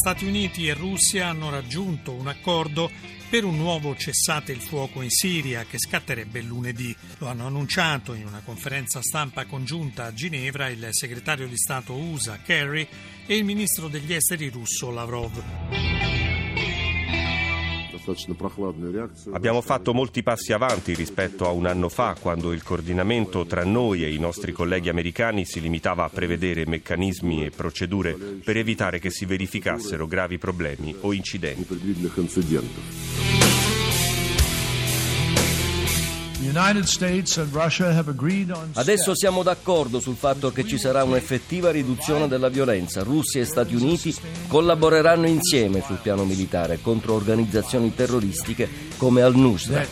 Stati Uniti e Russia hanno raggiunto un accordo per un nuovo cessate il fuoco in Siria che scatterebbe lunedì. Lo hanno annunciato in una conferenza stampa congiunta a Ginevra il segretario di Stato USA Kerry e il ministro degli esteri russo Lavrov. Abbiamo fatto molti passi avanti rispetto a un anno fa, quando il coordinamento tra noi e i nostri colleghi americani si limitava a prevedere meccanismi e procedure per evitare che si verificassero gravi problemi o incidenti. Adesso siamo d'accordo sul fatto che ci sarà un'effettiva riduzione della violenza. Russia e Stati Uniti collaboreranno insieme sul piano militare contro organizzazioni terroristiche come Al-Nusra.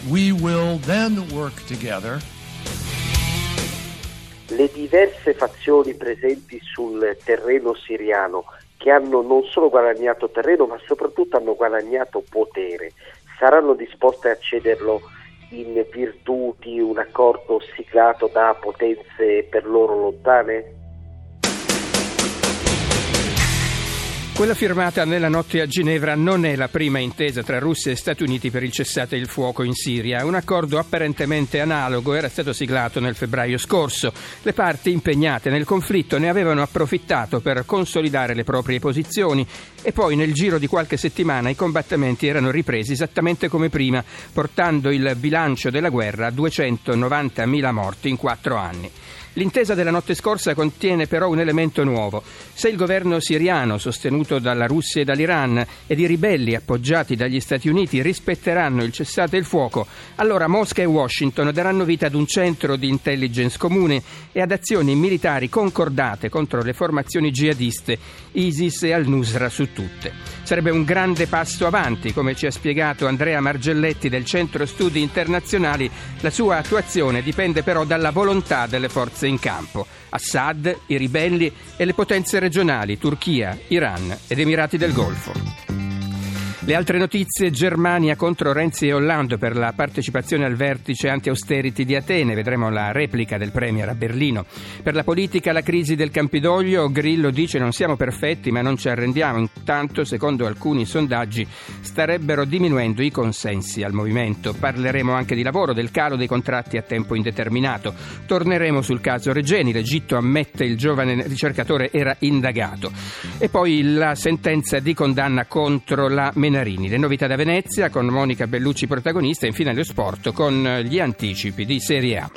Le diverse fazioni presenti sul terreno siriano che hanno non solo guadagnato terreno ma soprattutto hanno guadagnato potere saranno disposte a cederlo in virtù di un accordo siglato da potenze per loro lontane? Quella firmata nella notte a Ginevra non è la prima intesa tra Russia e Stati Uniti per il cessate il fuoco in Siria. Un accordo apparentemente analogo era stato siglato nel febbraio scorso. Le parti impegnate nel conflitto ne avevano approfittato per consolidare le proprie posizioni e poi nel giro di qualche settimana i combattimenti erano ripresi esattamente come prima, portando il bilancio della guerra a 290.000 morti in quattro anni. L'intesa della notte scorsa contiene però un elemento nuovo. Se il governo siriano, sostenuto dalla Russia e dall'Iran, ed i ribelli appoggiati dagli Stati Uniti rispetteranno il cessate il fuoco, allora Mosca e Washington daranno vita ad un centro di intelligence comune e ad azioni militari concordate contro le formazioni jihadiste, ISIS e al-Nusra su tutte. Sarebbe un grande passo avanti, come ci ha spiegato Andrea Margelletti del Centro Studi Internazionali. La sua attuazione dipende però dalla volontà delle forze in campo. Assad, i ribelli e le potenze regionali, Turchia, Iran ed Emirati del Golfo. Le altre notizie, Germania contro Renzi e Hollande per la partecipazione al vertice anti-austerity di Atene, vedremo la replica del Premier a Berlino. Per la politica la crisi del Campidoglio, Grillo dice non siamo perfetti ma non ci arrendiamo, intanto secondo alcuni sondaggi starebbero diminuendo i consensi al movimento. Parleremo anche di lavoro, del calo dei contratti a tempo indeterminato. Torneremo sul caso Regeni, l'Egitto ammette il giovane ricercatore era indagato. E poi la sentenza di condanna contro la Menarini Menarini. Le novità da Venezia con Monica Bellucci protagonista e infine lo sport con gli anticipi di Serie A.